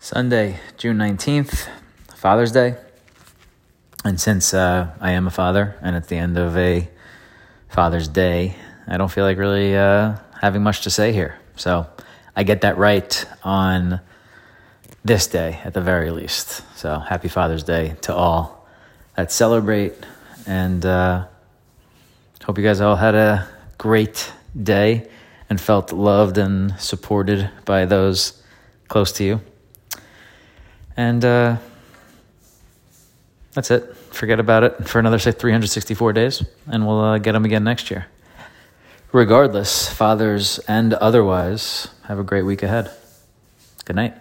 Sunday, June 19th, Father's Day. And since uh, I am a father and it's the end of a Father's Day, I don't feel like really uh, having much to say here. So I get that right on this day at the very least. So happy Father's Day to all that celebrate. And uh, hope you guys all had a great day and felt loved and supported by those close to you. And uh, that's it. Forget about it for another say 364 days, and we'll uh, get them again next year. Regardless, fathers and otherwise, have a great week ahead. Good night.